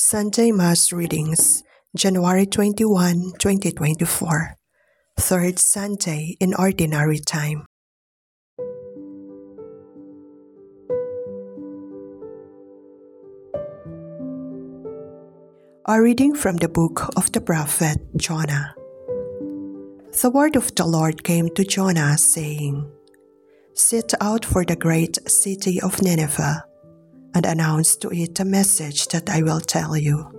Sunday Mass readings, January 21, 2024. Third Sunday in Ordinary Time. A reading from the book of the prophet Jonah. The word of the Lord came to Jonah, saying, Set out for the great city of Nineveh and announced to it a message that I will tell you.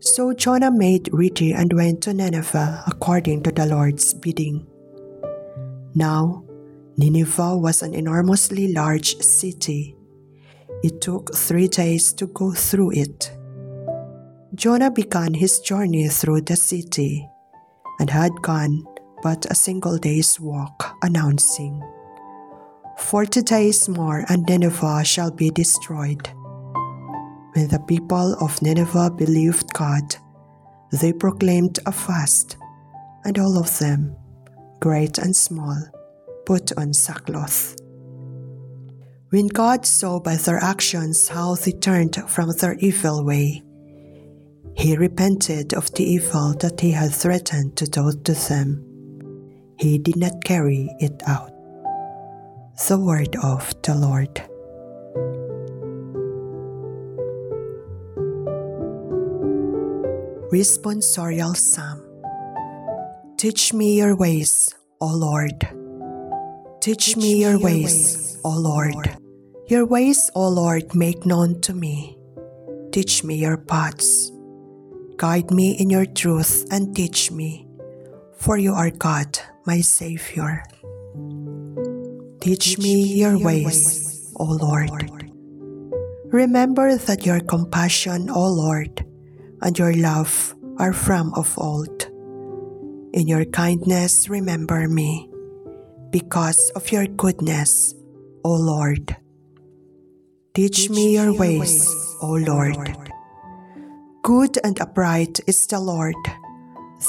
So Jonah made ready and went to Nineveh according to the Lord's bidding. Now, Nineveh was an enormously large city. It took three days to go through it. Jonah began his journey through the city and had gone but a single day's walk, announcing, Forty days more, and Nineveh shall be destroyed. When the people of Nineveh believed God, they proclaimed a fast, and all of them, great and small, put on sackcloth. When God saw by their actions how they turned from their evil way, he repented of the evil that he had threatened to do to them. He did not carry it out. The word of the Lord. Responsorial Psalm Teach me your ways, O Lord. Teach me your ways, O Lord. Your ways, O Lord, make known to me. Teach me your paths. Guide me in your truth and teach me, for you are God, my Savior. Teach me your ways, O Lord. Remember that your compassion, O Lord, and your love are from of old. In your kindness, remember me, because of your goodness, O Lord. Teach me your ways, O Lord. Good and upright is the Lord.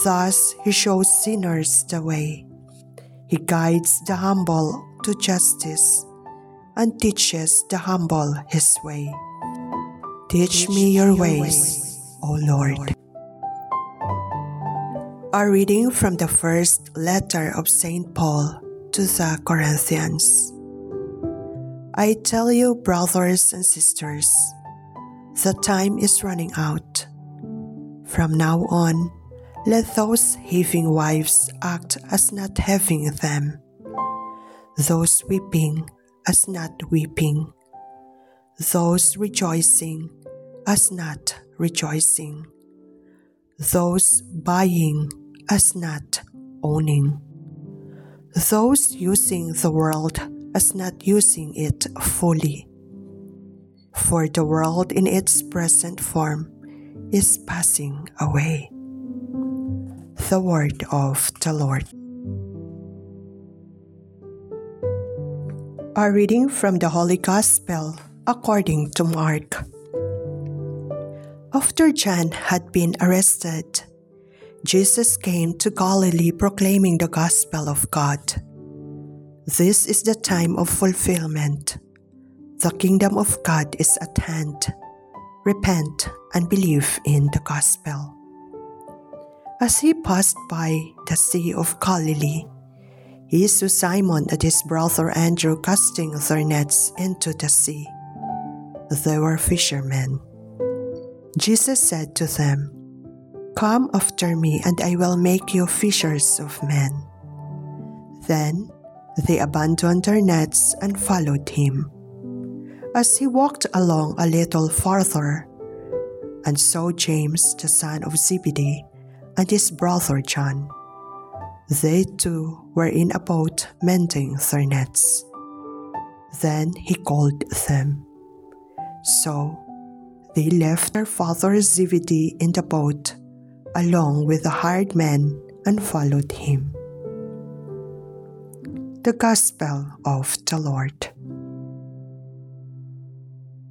Thus he shows sinners the way. He guides the humble to justice and teaches the humble his way. Teach me your ways, O Lord. A reading from the first letter of St. Paul to the Corinthians. I tell you, brothers and sisters, the time is running out. From now on, let those having wives act as not having them those weeping as not weeping, those rejoicing as not rejoicing, those buying as not owning, those using the world as not using it fully. For the world in its present form is passing away. The word of the Lord. A reading from the Holy Gospel according to Mark. After John had been arrested, Jesus came to Galilee proclaiming the gospel of God. This is the time of fulfillment. The kingdom of God is at hand. Repent and believe in the gospel. As he passed by the Sea of Galilee, he saw Simon and his brother Andrew casting their nets into the sea. They were fishermen. Jesus said to them, Come after me, and I will make you fishers of men. Then they abandoned their nets and followed him. As he walked along a little farther, and saw James the son of Zebedee and his brother John they too were in a boat mending their nets. Then he called them. So they left their father Zebedee in the boat along with the hired men and followed him. The Gospel of the Lord.